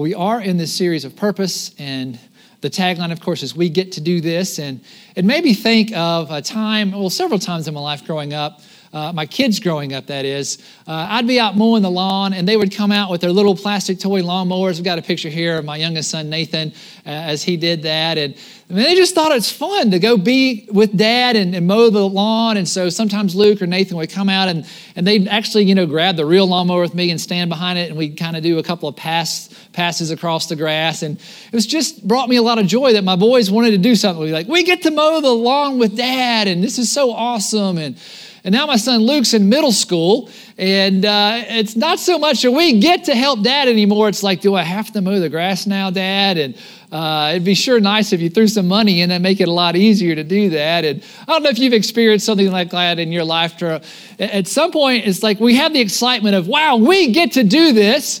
We are in this series of purpose, and the tagline, of course, is We Get to Do This. And it made me think of a time, well, several times in my life growing up, uh, my kids growing up, that is, uh, I'd be out mowing the lawn and they would come out with their little plastic toy lawnmowers. We've got a picture here of my youngest son, Nathan, uh, as he did that. And I mean, they just thought it's fun to go be with dad and, and, mow the lawn. And so sometimes Luke or Nathan would come out and, and they'd actually, you know, grab the real lawnmower with me and stand behind it. And we'd kind of do a couple of pass, passes across the grass. And it was just brought me a lot of joy that my boys wanted to do something. We'd be like, we get to mow the lawn with dad. And this is so awesome. And and now my son Luke's in middle school, and uh, it's not so much that we get to help dad anymore. It's like, do I have to mow the grass now, dad? And uh, it'd be sure nice if you threw some money in and make it a lot easier to do that. And I don't know if you've experienced something like that in your life. To, at some point, it's like we have the excitement of, wow, we get to do this.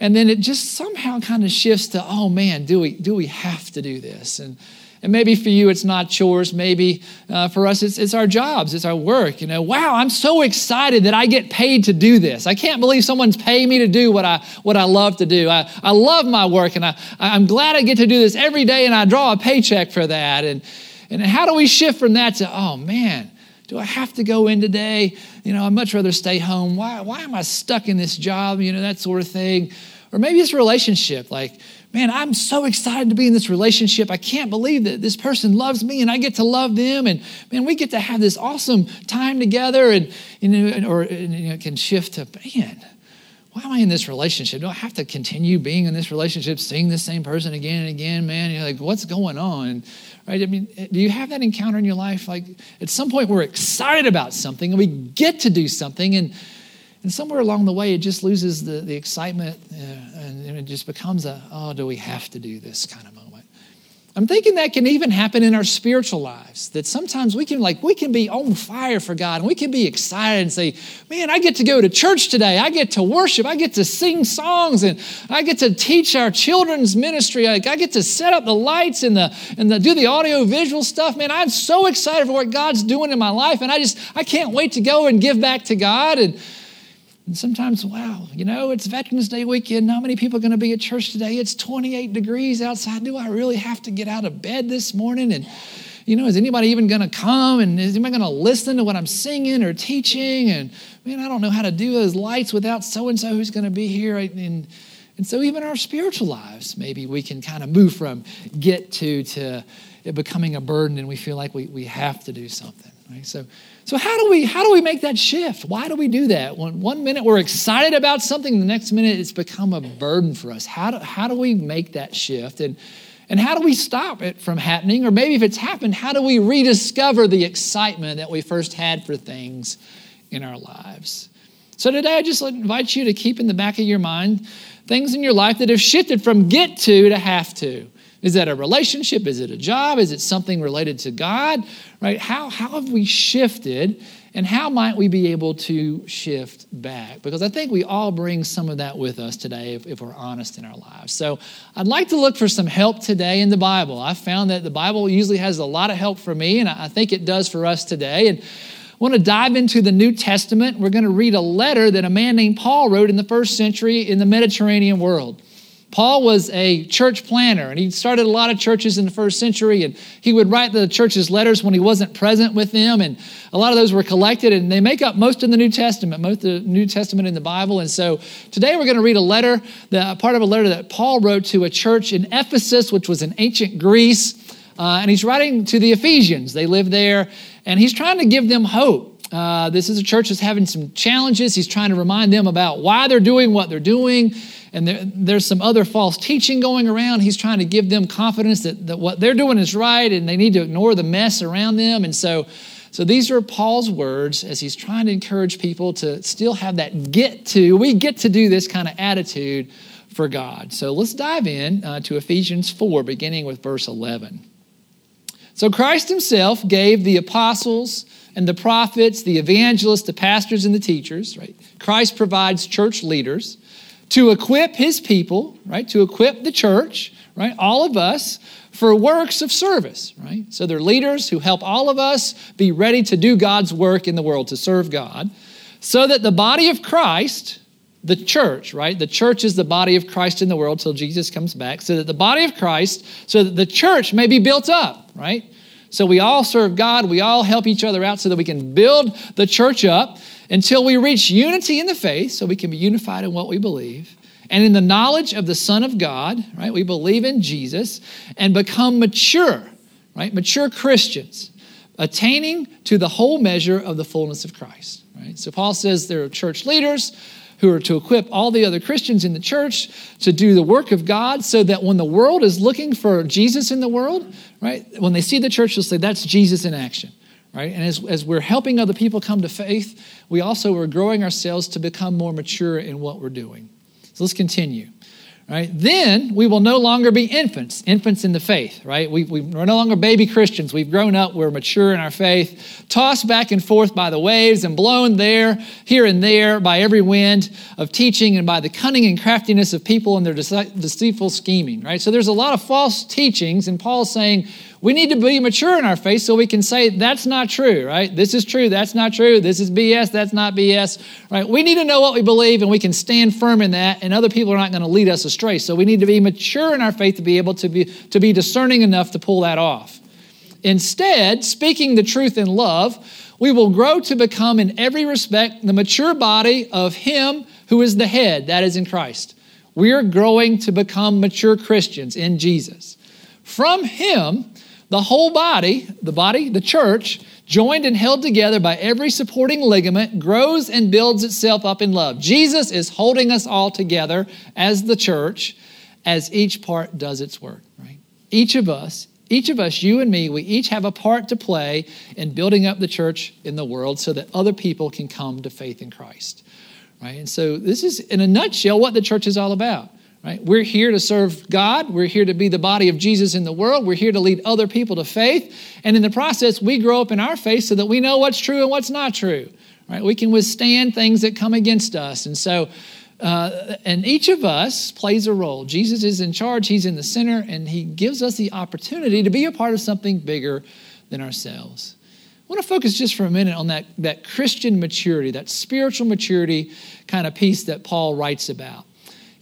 And then it just somehow kind of shifts to, oh man, do we, do we have to do this? And and maybe for you, it's not chores. Maybe uh, for us, it's, it's our jobs, it's our work. You know, wow, I'm so excited that I get paid to do this. I can't believe someone's paying me to do what I, what I love to do. I, I love my work, and I, I'm glad I get to do this every day, and I draw a paycheck for that. And, and how do we shift from that to, oh man, do I have to go in today? You know, I'd much rather stay home. Why, why am I stuck in this job? You know, that sort of thing. Or maybe it's a relationship like, man, I'm so excited to be in this relationship. I can't believe that this person loves me and I get to love them. And man, we get to have this awesome time together. And, you know, or you know, it can shift to, man, why am I in this relationship? Do I have to continue being in this relationship, seeing the same person again and again, man? You're like, what's going on? Right? I mean, do you have that encounter in your life? Like at some point we're excited about something and we get to do something and and somewhere along the way, it just loses the, the excitement uh, and it just becomes a, oh, do we have to do this kind of moment? I'm thinking that can even happen in our spiritual lives. That sometimes we can like we can be on fire for God and we can be excited and say, "Man, I get to go to church today. I get to worship. I get to sing songs and I get to teach our children's ministry. I, I get to set up the lights and the and the, do the audio visual stuff. Man, I'm so excited for what God's doing in my life and I just I can't wait to go and give back to God and and sometimes, wow, you know, it's Veterans Day weekend. How many people are going to be at church today? It's 28 degrees outside. Do I really have to get out of bed this morning? And, you know, is anybody even going to come? And is anybody going to listen to what I'm singing or teaching? And, man, I don't know how to do those lights without so and so who's going to be here. And, and so, even our spiritual lives, maybe we can kind of move from get to to it becoming a burden and we feel like we, we have to do something. Right? So, so how do we how do we make that shift? Why do we do that? When one minute we're excited about something, the next minute it's become a burden for us. How do, how do we make that shift? And and how do we stop it from happening? Or maybe if it's happened, how do we rediscover the excitement that we first had for things in our lives? So today I just invite you to keep in the back of your mind things in your life that have shifted from get to to have to. Is that a relationship? Is it a job? Is it something related to God? Right? How, how have we shifted and how might we be able to shift back? Because I think we all bring some of that with us today if, if, we're honest in our lives. So I'd like to look for some help today in the Bible. I found that the Bible usually has a lot of help for me, and I think it does for us today. And I want to dive into the New Testament. We're going to read a letter that a man named Paul wrote in the first century in the Mediterranean world. Paul was a church planner and he started a lot of churches in the first century and he would write the church's letters when he wasn't present with them and a lot of those were collected and they make up most of the New Testament, most of the New Testament in the Bible. And so today we're going to read a letter, part of a letter that Paul wrote to a church in Ephesus, which was in ancient Greece. Uh, and he's writing to the Ephesians. They live there and he's trying to give them hope. Uh, this is a church that's having some challenges. He's trying to remind them about why they're doing what they're doing and there, there's some other false teaching going around. He's trying to give them confidence that, that what they're doing is right and they need to ignore the mess around them. And so, so these are Paul's words as he's trying to encourage people to still have that get to, we get to do this kind of attitude for God. So let's dive in uh, to Ephesians 4, beginning with verse 11. So Christ himself gave the apostles and the prophets, the evangelists, the pastors, and the teachers, right? Christ provides church leaders to equip his people, right? To equip the church, right? All of us for works of service, right? So they're leaders who help all of us be ready to do God's work in the world, to serve God, so that the body of Christ the church, right? The church is the body of Christ in the world till Jesus comes back, so that the body of Christ, so that the church may be built up, right? So we all serve God, we all help each other out so that we can build the church up until we reach unity in the faith, so we can be unified in what we believe. And in the knowledge of the Son of God, right? We believe in Jesus and become mature, right? Mature Christians, attaining to the whole measure of the fullness of Christ, right? So Paul says there are church leaders who are to equip all the other Christians in the church to do the work of God so that when the world is looking for Jesus in the world, right, when they see the church, they'll say, that's Jesus in action, right? And as, as we're helping other people come to faith, we also are growing ourselves to become more mature in what we're doing. So let's continue. Right? Then we will no longer be infants, infants in the faith, right? We, we, are no longer baby Christians. We've grown up, we're mature in our faith, tossed back and forth by the waves and blown there, here and there by every wind of teaching and by the cunning and craftiness of people and their deceitful scheming, right? So there's a lot of false teachings, and Paul's saying, we need to be mature in our faith so we can say that's not true, right? This is true, that's not true. This is BS, that's not BS, right? We need to know what we believe and we can stand firm in that, and other people are not going to lead us astray. So we need to be mature in our faith to be able to be, to be discerning enough to pull that off. Instead, speaking the truth in love, we will grow to become in every respect the mature body of Him who is the head, that is in Christ. We are growing to become mature Christians in Jesus. From Him, the whole body, the body, the church, joined and held together by every supporting ligament, grows and builds itself up in love. Jesus is holding us all together as the church as each part does its work, right? Each of us, each of us, you and me, we each have a part to play in building up the church in the world so that other people can come to faith in Christ, right? And so this is, in a nutshell, what the church is all about. Right? We're here to serve God. We're here to be the body of Jesus in the world. We're here to lead other people to faith. And in the process, we grow up in our faith so that we know what's true and what's not true. Right? We can withstand things that come against us. And so, uh, and each of us plays a role. Jesus is in charge, He's in the center, and He gives us the opportunity to be a part of something bigger than ourselves. I want to focus just for a minute on that, that Christian maturity, that spiritual maturity kind of piece that Paul writes about.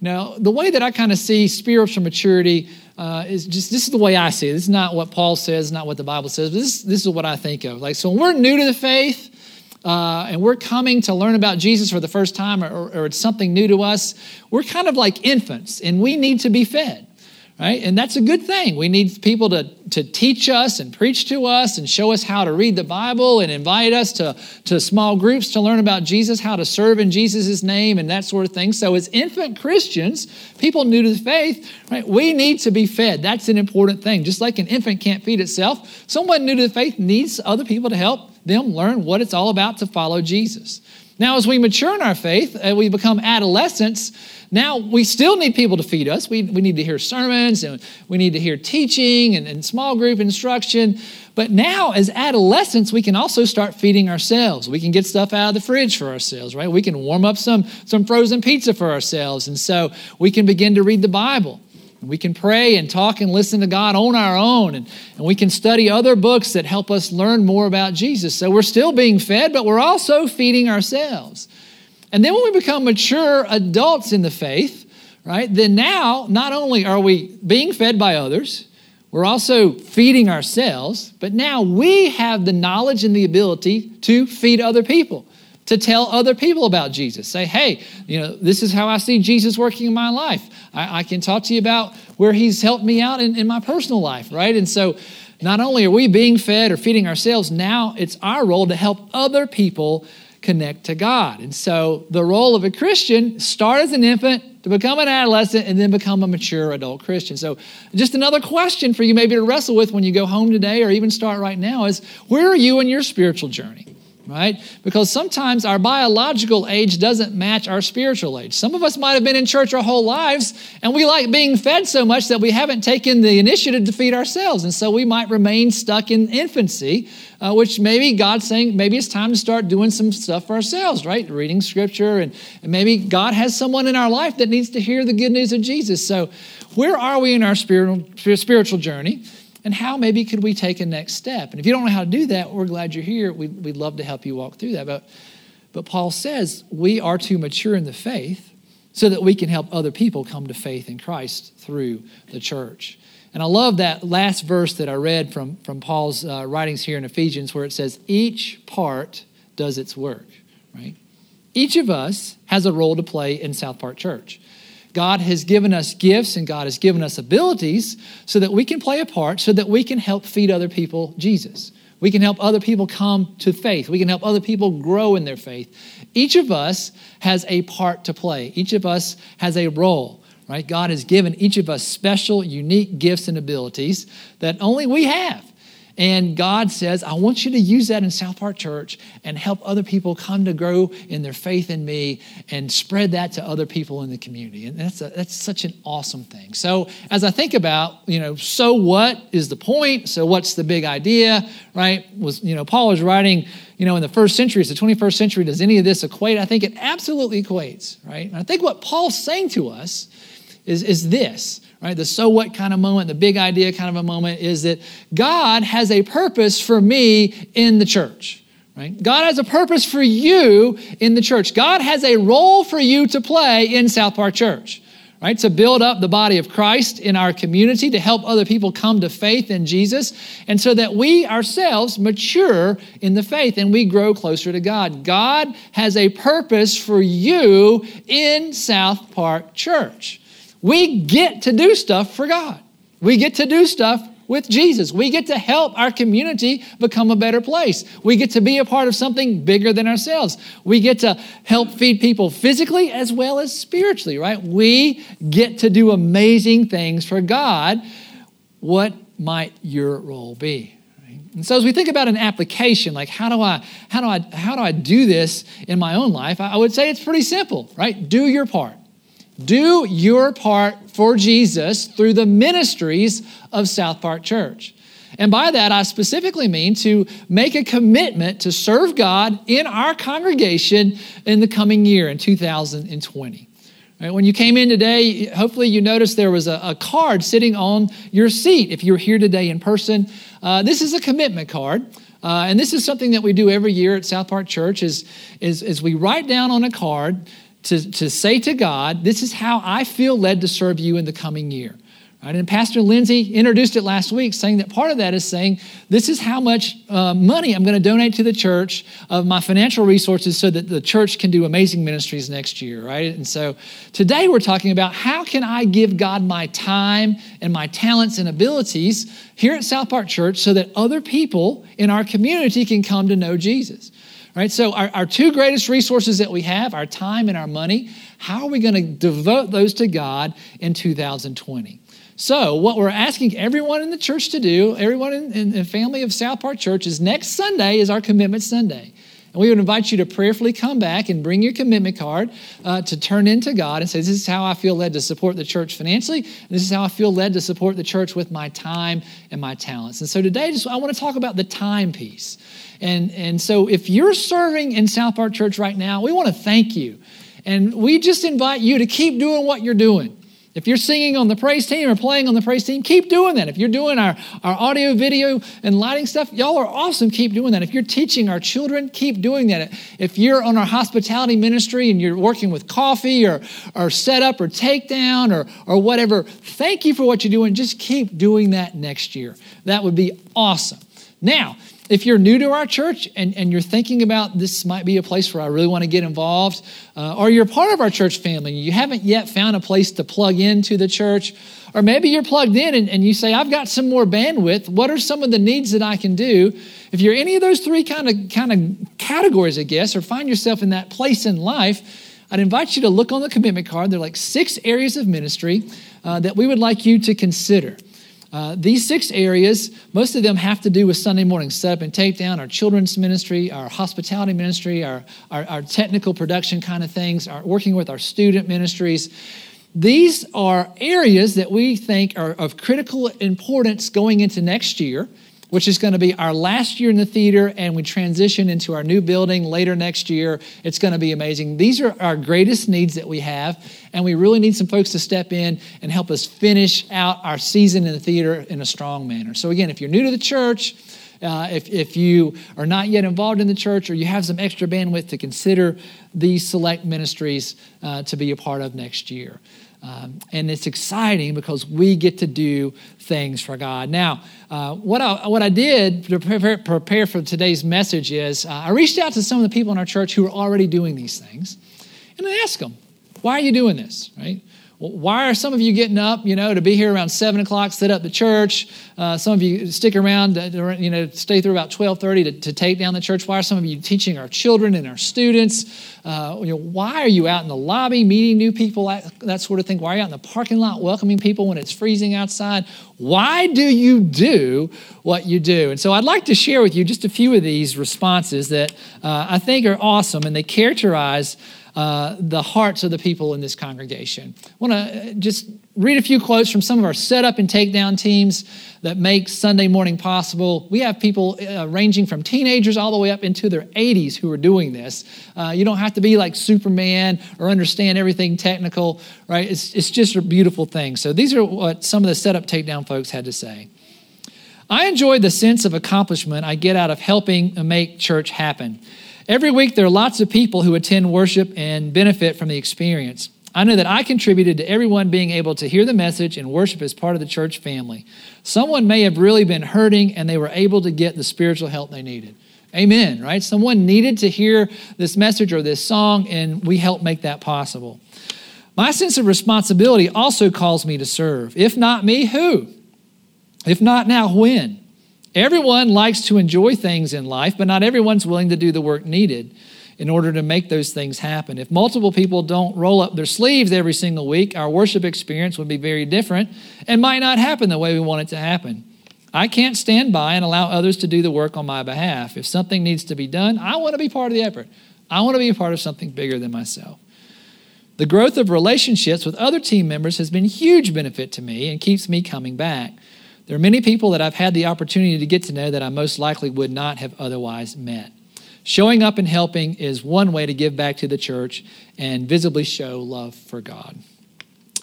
Now, the way that I kind of see spiritual maturity uh, is just this is the way I see it. This is not what Paul says, not what the Bible says, but this, this is what I think of. Like, so when we're new to the faith uh, and we're coming to learn about Jesus for the first time or, or it's something new to us, we're kind of like infants and we need to be fed right? And that's a good thing. We need people to, to teach us and preach to us and show us how to read the Bible and invite us to, to small groups to learn about Jesus, how to serve in Jesus' name and that sort of thing. So, as infant Christians, people new to the faith, right, we need to be fed. That's an important thing. Just like an infant can't feed itself, someone new to the faith needs other people to help them learn what it's all about to follow Jesus. Now, as we mature in our faith and we become adolescents, now we still need people to feed us. We, we need to hear sermons and we need to hear teaching and, and small group instruction. But now, as adolescents, we can also start feeding ourselves. We can get stuff out of the fridge for ourselves, right? We can warm up some, some frozen pizza for ourselves. And so we can begin to read the Bible. We can pray and talk and listen to God on our own, and, and we can study other books that help us learn more about Jesus. So we're still being fed, but we're also feeding ourselves. And then when we become mature adults in the faith, right, then now not only are we being fed by others, we're also feeding ourselves, but now we have the knowledge and the ability to feed other people to tell other people about Jesus. Say, hey, you know, this is how I see Jesus working in my life. I, I can talk to you about where he's helped me out in, in my personal life, right? And so not only are we being fed or feeding ourselves, now it's our role to help other people connect to God. And so the role of a Christian start as an infant to become an adolescent and then become a mature adult Christian. So just another question for you maybe to wrestle with when you go home today or even start right now is where are you in your spiritual journey? Right? Because sometimes our biological age doesn't match our spiritual age. Some of us might have been in church our whole lives, and we like being fed so much that we haven't taken the initiative to feed ourselves. And so we might remain stuck in infancy, uh, which maybe God's saying maybe it's time to start doing some stuff for ourselves, right? Reading scripture, and, and maybe God has someone in our life that needs to hear the good news of Jesus. So, where are we in our spiritual, spiritual journey? And how maybe could we take a next step? And if you don't know how to do that, we're glad you're here. We'd, we'd love to help you walk through that. But But Paul says we are to mature in the faith so that we can help other people come to faith in Christ through the church. And I love that last verse that I read from, from Paul's uh, writings here in Ephesians, where it says, Each part does its work, right? Each of us has a role to play in South Park Church. God has given us gifts and God has given us abilities so that we can play a part, so that we can help feed other people Jesus. We can help other people come to faith. We can help other people grow in their faith. Each of us has a part to play, each of us has a role. Right? God has given each of us special, unique gifts and abilities that only we have. And God says, I want you to use that in South Park Church and help other people come to grow in their faith in me and spread that to other people in the community. And that's, a, that's such an awesome thing. So, as I think about, you know, so what is the point? So, what's the big idea, right? Was, you know, Paul was writing, you know, in the first century, it's the 21st century. Does any of this equate? I think it absolutely equates, right? And I think what Paul's saying to us is, is this right? The so what kind of moment, the big idea kind of a moment is that God has a purpose for me in the church. Right? God has a purpose for you in the church. God has a role for you to play in South Park Church, right? To build up the body of Christ in our community, to help other people come to faith in Jesus, and so that we ourselves mature in the faith and we grow closer to God. God has a purpose for you in South Park Church. We get to do stuff for God. We get to do stuff with Jesus. We get to help our community become a better place. We get to be a part of something bigger than ourselves. We get to help feed people physically as well as spiritually, right? We get to do amazing things for God. What might your role be? And so as we think about an application, like how do I how do I how do I do this in my own life? I would say it's pretty simple, right? Do your part. Do your part for Jesus through the ministries of South Park Church. And by that, I specifically mean to make a commitment to serve God in our congregation in the coming year, in 2020. Right, when you came in today, hopefully you noticed there was a, a, card sitting on your seat. If you're here today in person, uh, this is a commitment card. Uh, and this is something that we do every year at South Park Church is, is, is we write down on a card to, to say to God, this is how I feel led to serve you in the coming year. Right? And Pastor Lindsay introduced it last week, saying that part of that is saying, This is how much uh, money I'm going to donate to the church of my financial resources so that the church can do amazing ministries next year, right? And so today we're talking about how can I give God my time and my talents and abilities here at South Park Church so that other people in our community can come to know Jesus. Right? So, our, our two greatest resources that we have, our time and our money, how are we going to devote those to God in 2020? So, what we're asking everyone in the church to do, everyone in, in the family of South Park Church, is next Sunday is our Commitment Sunday. And we would invite you to prayerfully come back and bring your commitment card uh, to turn into God and say, This is how I feel led to support the church financially. this is how I feel led to support the church with my time and my talents. And so today, just I want to talk about the time piece. And, and so if you're serving in South Park Church right now, we want to thank you. And we just invite you to keep doing what you're doing. If you're singing on the praise team or playing on the praise team, keep doing that. If you're doing our, our audio, video, and lighting stuff, y'all are awesome. Keep doing that. If you're teaching our children, keep doing that. If you're on our hospitality ministry and you're working with coffee or, or setup or takedown or, or whatever, thank you for what you're doing. Just keep doing that next year. That would be awesome. Now, if you're new to our church and, and you're thinking about this might be a place where I really want to get involved, uh, or you're part of our church family and you haven't yet found a place to plug into the church, or maybe you're plugged in and, and you say, I've got some more bandwidth. What are some of the needs that I can do? If you're any of those three kind of kind of categories, I guess, or find yourself in that place in life, I'd invite you to look on the commitment card. There are like six areas of ministry uh, that we would like you to consider. Uh, these six areas, most of them have to do with Sunday morning setup and takedown, our children's ministry, our hospitality ministry, our, our, our technical production kind of things, our working with our student ministries. These are areas that we think are of critical importance going into next year which is going to be our last year in the theater, and we transition into our new building later next year. It's going to be amazing. These are our greatest needs that we have, and we really need some folks to step in and help us finish out our season in the theater in a strong manner. So, again, if you're new to the church, uh, if, if you are not yet involved in the church or you have some extra bandwidth to consider these select ministries uh, to be a part of next year. Um, and it's exciting because we get to do things for God. Now, uh, what, I, what I did to prepare, prepare for today's message is uh, I reached out to some of the people in our church who are already doing these things, and I asked them, why are you doing this, right? Why are some of you getting up, you know, to be here around 7 o'clock, set up the church? Uh, some of you stick around, to, you know, stay through about 12.30 to, to take down the church. Why are some of you teaching our children and our students? Uh, you know, why are you out in the lobby meeting new people, that, that sort of thing? Why are you out in the parking lot welcoming people when it's freezing outside? Why do you do what you do? And so I'd like to share with you just a few of these responses that uh, I think are awesome and they characterize uh, the hearts of the people in this congregation. I want to uh, just read a few quotes from some of our setup and takedown teams that make Sunday morning possible. We have people uh, ranging from teenagers all the way up into their 80s who are doing this. Uh, you don't have to be like Superman or understand everything technical, right? It's, it's just a beautiful thing. So these are what some of the setup takedown folks had to say. I enjoy the sense of accomplishment I get out of helping make church happen. Every week, there are lots of people who attend worship and benefit from the experience. I know that I contributed to everyone being able to hear the message and worship as part of the church family. Someone may have really been hurting and they were able to get the spiritual help they needed. Amen, right? Someone needed to hear this message or this song, and we help make that possible. My sense of responsibility also calls me to serve. If not me, who? If not now, when? Everyone likes to enjoy things in life, but not everyone's willing to do the work needed in order to make those things happen. If multiple people don't roll up their sleeves every single week, our worship experience would be very different and might not happen the way we want it to happen. I can't stand by and allow others to do the work on my behalf. If something needs to be done, I want to be part of the effort. I want to be a part of something bigger than myself. The growth of relationships with other team members has been huge benefit to me and keeps me coming back. There are many people that I've had the opportunity to get to know that I most likely would not have otherwise met. Showing up and helping is one way to give back to the church and visibly show love for God.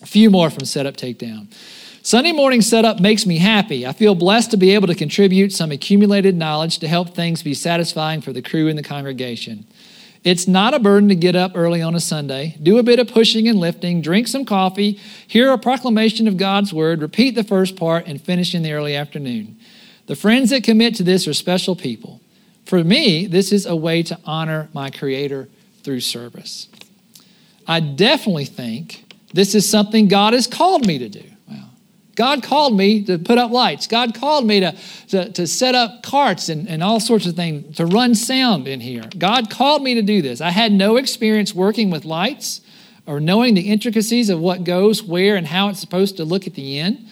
A few more from Setup Takedown. Sunday morning setup makes me happy. I feel blessed to be able to contribute some accumulated knowledge to help things be satisfying for the crew and the congregation. It's not a burden to get up early on a Sunday, do a bit of pushing and lifting, drink some coffee, hear a proclamation of God's word, repeat the first part, and finish in the early afternoon. The friends that commit to this are special people. For me, this is a way to honor my Creator through service. I definitely think this is something God has called me to do. God called me to put up lights. God called me to, to, to, set up carts and, and all sorts of things, to run sound in here. God called me to do this. I had no experience working with lights or knowing the intricacies of what goes where and how it's supposed to look at the end.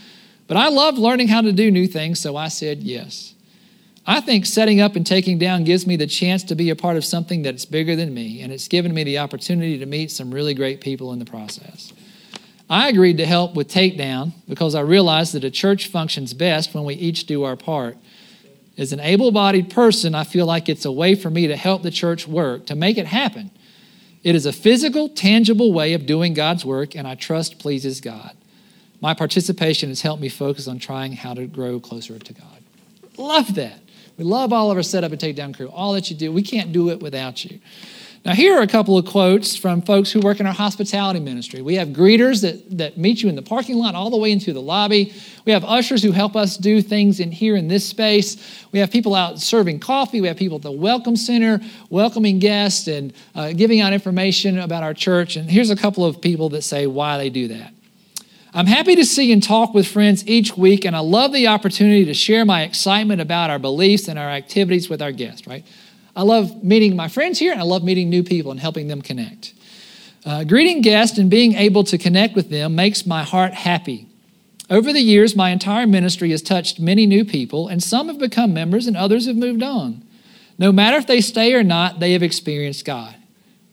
But I love learning how to do new things, so I said yes. I think setting up and taking down gives me the chance to be a part of something that's bigger than me, and it's given me the opportunity to meet some really great people in the process. I agreed to help with takedown because I realized that a church functions best when we each do our part. As an able bodied person, I feel like it's a way for me to help the church work, to make it happen. It is a physical, tangible way of doing God's work, and I trust pleases God. My participation has helped me focus on trying how to grow closer to God. Love that. We love all of our setup and takedown crew, all that you do. We can't do it without you. Now, here are a couple of quotes from folks who work in our hospitality ministry. We have greeters that, that meet you in the parking lot all the way into the lobby. We have ushers who help us do things in here in this space. We have people out serving coffee. We have people at the Welcome Center welcoming guests and uh, giving out information about our church. And here's a couple of people that say why they do that. I'm happy to see and talk with friends each week, and I love the opportunity to share my excitement about our beliefs and our activities with our guests, right? I love meeting my friends here, and I love meeting new people and helping them connect. Uh, greeting guests and being able to connect with them makes my heart happy. Over the years, my entire ministry has touched many new people, and some have become members and others have moved on. No matter if they stay or not, they have experienced God.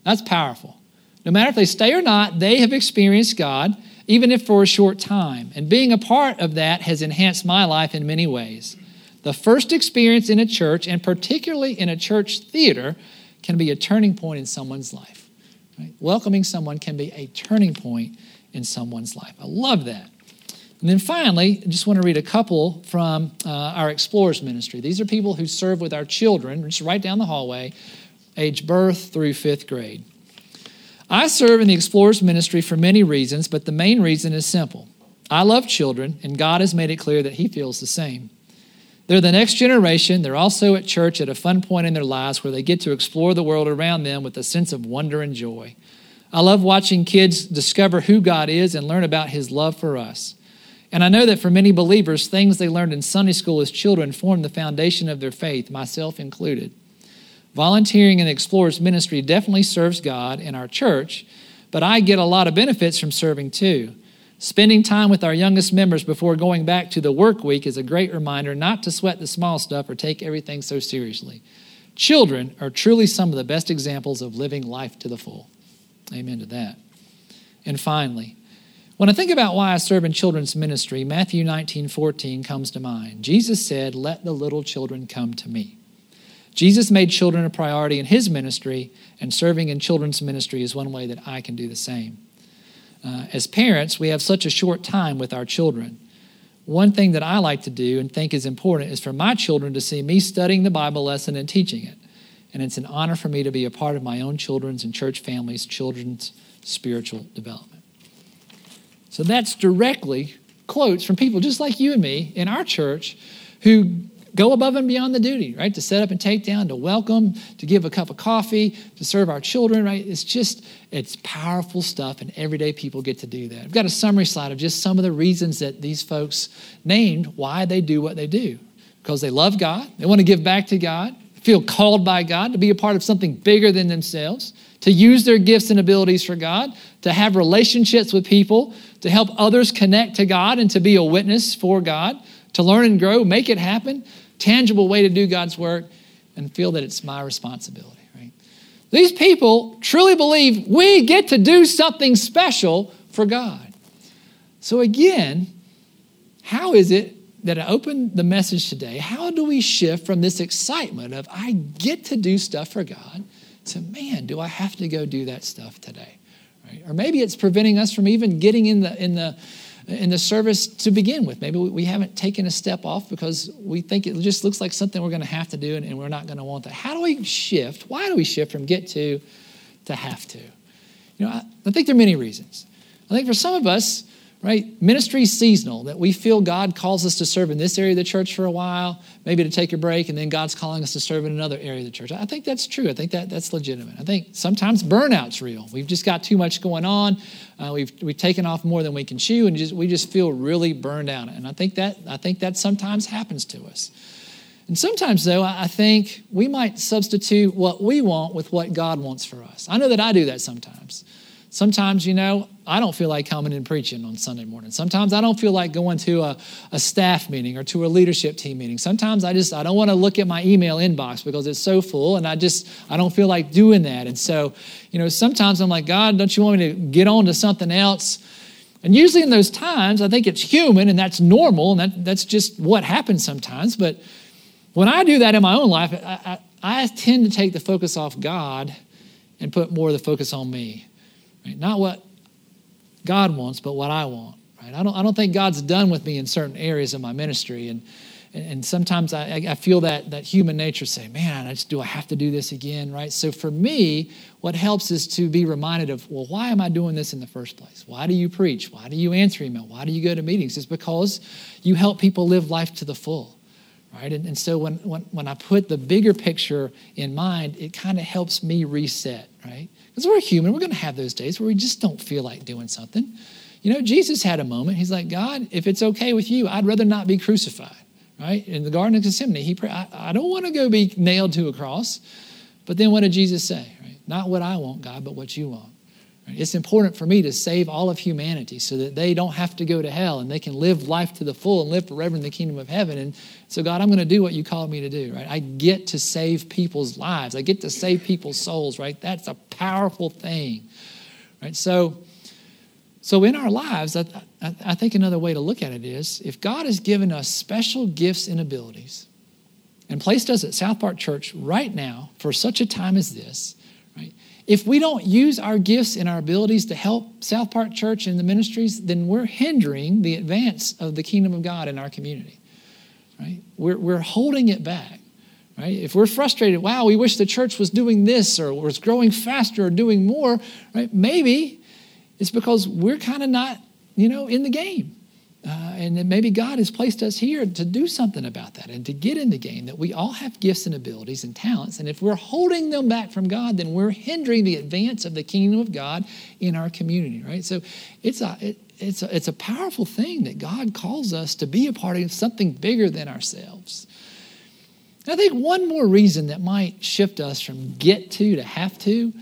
That's powerful. No matter if they stay or not, they have experienced God, even if for a short time. And being a part of that has enhanced my life in many ways. The first experience in a church, and particularly in a church theater, can be a turning point in someone's life. Right? Welcoming someone can be a turning point in someone's life. I love that. And then finally, I just want to read a couple from uh, our Explorers Ministry. These are people who serve with our children, just right down the hallway, age birth through fifth grade. I serve in the Explorers Ministry for many reasons, but the main reason is simple. I love children, and God has made it clear that He feels the same. They're the next generation. They're also at church at a fun point in their lives where they get to explore the world around them with a sense of wonder and joy. I love watching kids discover who God is and learn about His love for us. And I know that for many believers, things they learned in Sunday school as children form the foundation of their faith, myself included. Volunteering in the Explorers Ministry definitely serves God and our church, but I get a lot of benefits from serving too. Spending time with our youngest members before going back to the work week is a great reminder not to sweat the small stuff or take everything so seriously. Children are truly some of the best examples of living life to the full. Amen to that. And finally, when I think about why I serve in children's ministry, Matthew 19 14 comes to mind. Jesus said, Let the little children come to me. Jesus made children a priority in his ministry, and serving in children's ministry is one way that I can do the same. Uh, as parents, we have such a short time with our children. One thing that I like to do and think is important is for my children to see me studying the Bible lesson and teaching it. And it's an honor for me to be a part of my own children's and church families' children's spiritual development. So that's directly quotes from people just like you and me in our church who go above and beyond the duty, right? To set up and take down, to welcome, to give a cup of coffee, to serve our children, right? It's just, it's powerful stuff, and everyday people get to do that. I've got a summary slide of just some of the reasons that these folks named why they do what they do. Because they love God, they want to give back to God, feel called by God to be a part of something bigger than themselves, to use their gifts and abilities for God, to have relationships with people, to help others connect to God and to be a witness for God, to learn and grow, make it happen, tangible way to do God's work, and feel that it's my responsibility, right? These people truly believe we get to do something special for God. So again, how is it that I open the message today? How do we shift from this excitement of I get to do stuff for God to man, do I have to go do that stuff today? Right? Or maybe it's preventing us from even getting in the in the in the service to begin with. Maybe we haven't taken a step off because we think it just looks like something we're going to have to do and, we're not going to want that. How do we shift? Why do we shift from get to to have to? You know, I, I think there are many reasons. I think for some of us, right? Ministry is seasonal, that we feel God calls us to serve in this area of the church for a while, maybe to take a break, and then God's calling us to serve in another area of the church. I think that's true. I think that, that's legitimate. I think sometimes burnout's real. We've just got too much going on. Uh, we've, we've taken off more than we can chew, and just, we just feel really burned out. And I think that, I think that sometimes happens to us. And sometimes, though, I think we might substitute what we want with what God wants for us. I know that I do that sometimes. Sometimes, you know, I don't feel like coming and preaching on Sunday morning. Sometimes I don't feel like going to a, a staff meeting or to a leadership team meeting. Sometimes I just I don't want to look at my email inbox because it's so full and I just I don't feel like doing that. And so, you know, sometimes I'm like, God, don't you want me to get on to something else? And usually in those times, I think it's human and that's normal and that, that's just what happens sometimes. But when I do that in my own life, I, I, I tend to take the focus off God and put more of the focus on me. Right? Not what God wants, but what I want. Right? I don't, I don't think God's done with me in certain areas of my ministry. And, and sometimes I, I feel that, that human nature say, man, I just, do I have to do this again, right? So for me, what helps is to be reminded of, well, why am I doing this in the first place? Why do you preach? Why do you answer email? Why do you go to meetings? It's because you help people live life to the full, right? And, and so when, when, when I put the bigger picture in mind, it kind of helps me reset, right? Because we're human, we're going to have those days where we just don't feel like doing something. You know, Jesus had a moment. He's like, God, if it's okay with you, I'd rather not be crucified, right? In the Garden of Gethsemane, he prayed, I, I don't want to go be nailed to a cross. But then what did Jesus say, right? Not what I want, God, but what you want. It's important for me to save all of humanity so that they don't have to go to hell and they can live life to the full and live forever in the kingdom of heaven. And so, God, I'm going to do what you called me to do, right? I get to save people's lives. I get to save people's souls, right? That's a powerful thing, right? So, so in our lives, I, I, I think another way to look at it is if God has given us special gifts and abilities and placed us at South Park Church right now for such a time as this? If we don't use our gifts and our abilities to help South Park Church and the ministries, then we're hindering the advance of the kingdom of God in our community. Right? We're, we're holding it back. Right? If we're frustrated, wow, we wish the church was doing this or was growing faster or doing more, right? Maybe it's because we're kind of not, you know, in the game. Uh, and maybe God has placed us here to do something about that and to get in the game that we all have gifts and abilities and talents. And if we're holding them back from God, then we're hindering the advance of the kingdom of God in our community, right? So it's a, it, it's a, it's a powerful thing that God calls us to be a part of something bigger than ourselves. And I think one more reason that might shift us from get to to have to,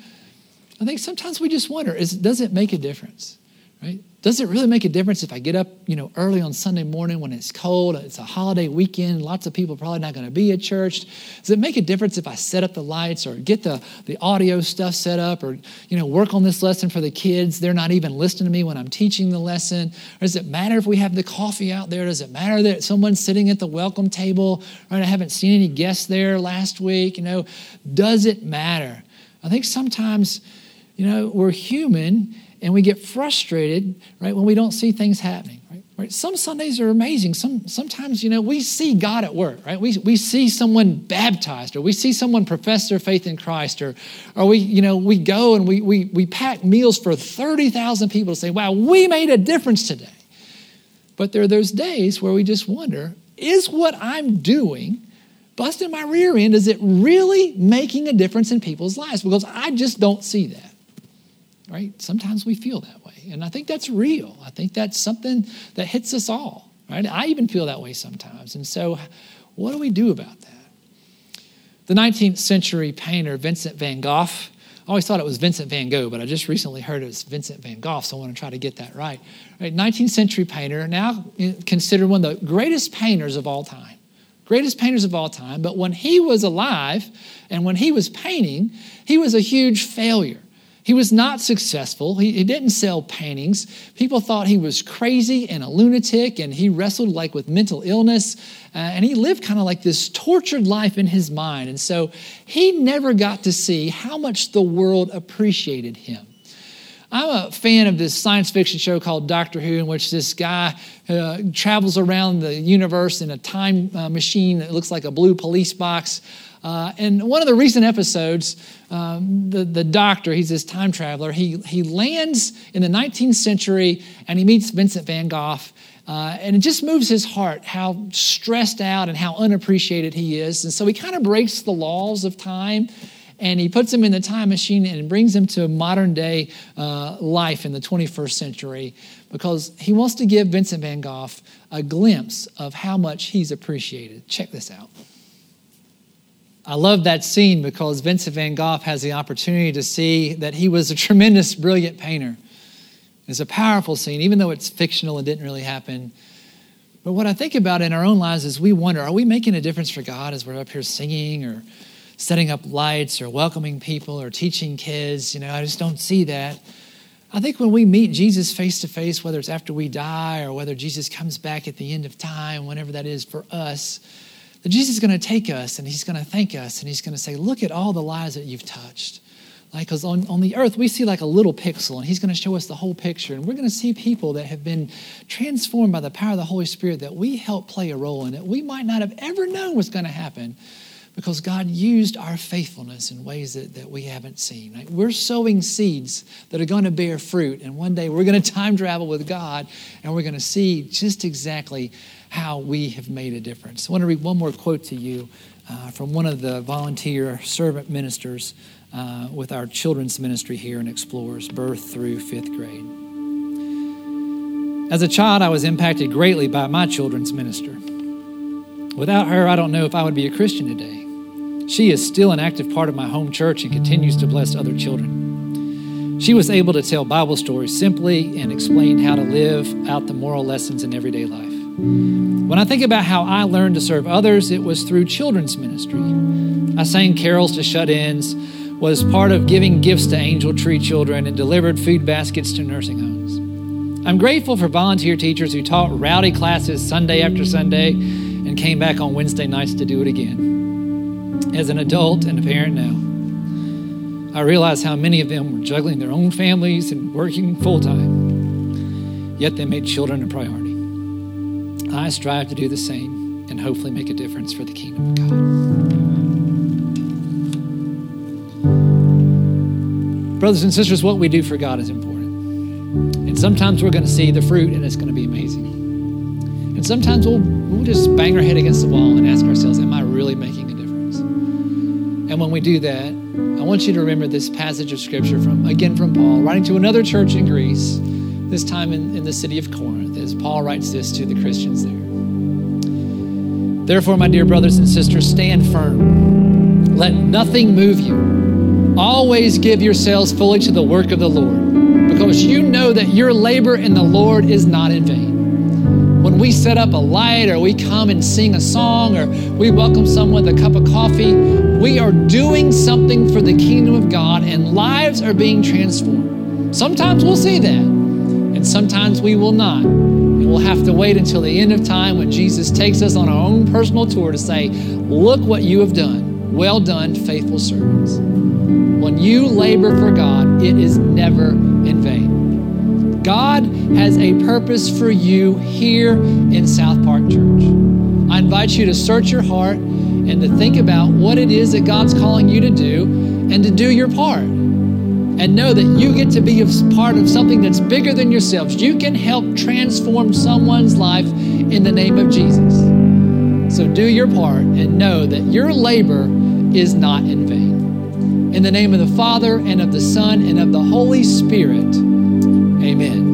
I think sometimes we just wonder is does it make a difference? Right? Does it really make a difference if I get up, you know, early on Sunday morning when it's cold, it's a holiday weekend, lots of people probably not going to be at church? Does it make a difference if I set up the lights or get the, the audio stuff set up or, you know, work on this lesson for the kids? They're not even listening to me when I'm teaching the lesson. Or does it matter if we have the coffee out there? Does it matter that someone's sitting at the welcome table? Right? I haven't seen any guests there last week. You know, does it matter? I think sometimes, you know, we're human and we get frustrated, right, when we don't see things happening. Right? Some Sundays are amazing. Some sometimes, you know, we see God at work, right? We, we see someone baptized, or we see someone profess their faith in Christ, or or we, you know, we go and we we we pack meals for 30,000 people to say, wow, we made a difference today. But there are those days where we just wonder, is what I'm doing busting my rear end, is it really making a difference in people's lives? Because I just don't see that right? Sometimes we feel that way. And I think that's real. I think that's something that hits us all, right? I even feel that way sometimes. And so, what do we do about that? The 19th century painter Vincent van Gogh, I always thought it was Vincent van Gogh, but I just recently heard it was Vincent van Gogh, so I want to try to get that right. right 19th century painter, now considered one of the greatest painters of all time. Greatest painters of all time, but when he was alive and when he was painting, he was a huge failure. He was not successful. He, he, didn't sell paintings. People thought he was crazy and a lunatic, and he wrestled like with mental illness. Uh, and he lived kind of like this tortured life in his mind. And so he never got to see how much the world appreciated him. I'm a fan of this science fiction show called Doctor Who, in which this guy uh, travels around the universe in a time uh, machine that looks like a blue police box. Uh, and one of the recent episodes, um, the, the doctor, he's this time traveler, he, he lands in the 19th century and he meets Vincent van Gogh. Uh, and it just moves his heart how stressed out and how unappreciated he is. And so he kind of breaks the laws of time and he puts him in the time machine and brings him to modern day uh, life in the 21st century because he wants to give Vincent van Gogh a glimpse of how much he's appreciated. Check this out. I love that scene because Vincent van Gogh has the opportunity to see that he was a tremendous, brilliant painter. It's a powerful scene, even though it's fictional and didn't really happen. But what I think about in our own lives is we wonder are we making a difference for God as we're up here singing or setting up lights or welcoming people or teaching kids? You know, I just don't see that. I think when we meet Jesus face to face, whether it's after we die or whether Jesus comes back at the end of time, whenever that is for us, that Jesus is going to take us and he's going to thank us and he's going to say, Look at all the lives that you've touched. Like, because on, on the earth, we see like a little pixel, and he's going to show us the whole picture. And we're going to see people that have been transformed by the power of the Holy Spirit that we help play a role in, that we might not have ever known was going to happen because God used our faithfulness in ways that, that we haven't seen. Right? We're sowing seeds that are going to bear fruit, and one day we're going to time travel with God, and we're going to see just exactly how we have made a difference. I want to read one more quote to you uh, from one of the volunteer servant ministers uh, with our children's ministry here in Explorers, birth through fifth grade. As a child, I was impacted greatly by my children's minister. Without her, I don't know if I would be a Christian today. She is still an active part of my home church and continues to bless other children. She was able to tell Bible stories simply and explain how to live out the moral lessons in everyday life. When I think about how I learned to serve others, it was through children's ministry. I sang carols to shut ins, was part of giving gifts to Angel Tree children, and delivered food baskets to nursing homes. I'm grateful for volunteer teachers who taught rowdy classes Sunday after Sunday and came back on Wednesday nights to do it again. As an adult and a parent now, I realize how many of them were juggling their own families and working full time, yet they made children a priority. I strive to do the same and hopefully make a difference for the kingdom of God. Brothers and sisters, what we do for God is important. And sometimes we're going to see the fruit and it's going to be amazing. And sometimes we'll, we'll just bang our head against the wall and ask ourselves, Am I really making? And when we do that, I want you to remember this passage of scripture from, again, from Paul, writing to another church in Greece, this time in, in the city of Corinth, as Paul writes this to the Christians there. Therefore, my dear brothers and sisters, stand firm. Let nothing move you. Always give yourselves fully to the work of the Lord, because you know that your labor in the Lord is not in vain we set up a light or we come and sing a song or we welcome someone with a cup of coffee, we are doing something for the kingdom of God and lives are being transformed. Sometimes we'll see that, and sometimes we will not. And we'll have to wait until the end of time when Jesus takes us on our own personal tour to say, Look what you have done. Well done, faithful servants. When you labor for God, it is never in vain. God has a purpose for you here in South Park Church. I invite you to search your heart and to think about what it is that God's calling you to do and to do your part. And know that you get to be a part of something that's bigger than yourselves. You can help transform someone's life in the name of Jesus. So do your part and know that your labor is not in vain. In the name of the Father and of the Son and of the Holy Spirit, amen.